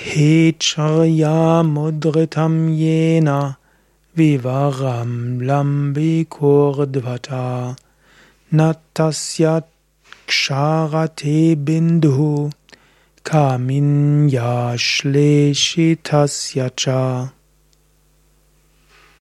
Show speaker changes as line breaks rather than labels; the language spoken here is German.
Kecharya mudritam yena vivaram lambi kurdvata natasya ksharate bindhu kaminya shleshitasya cha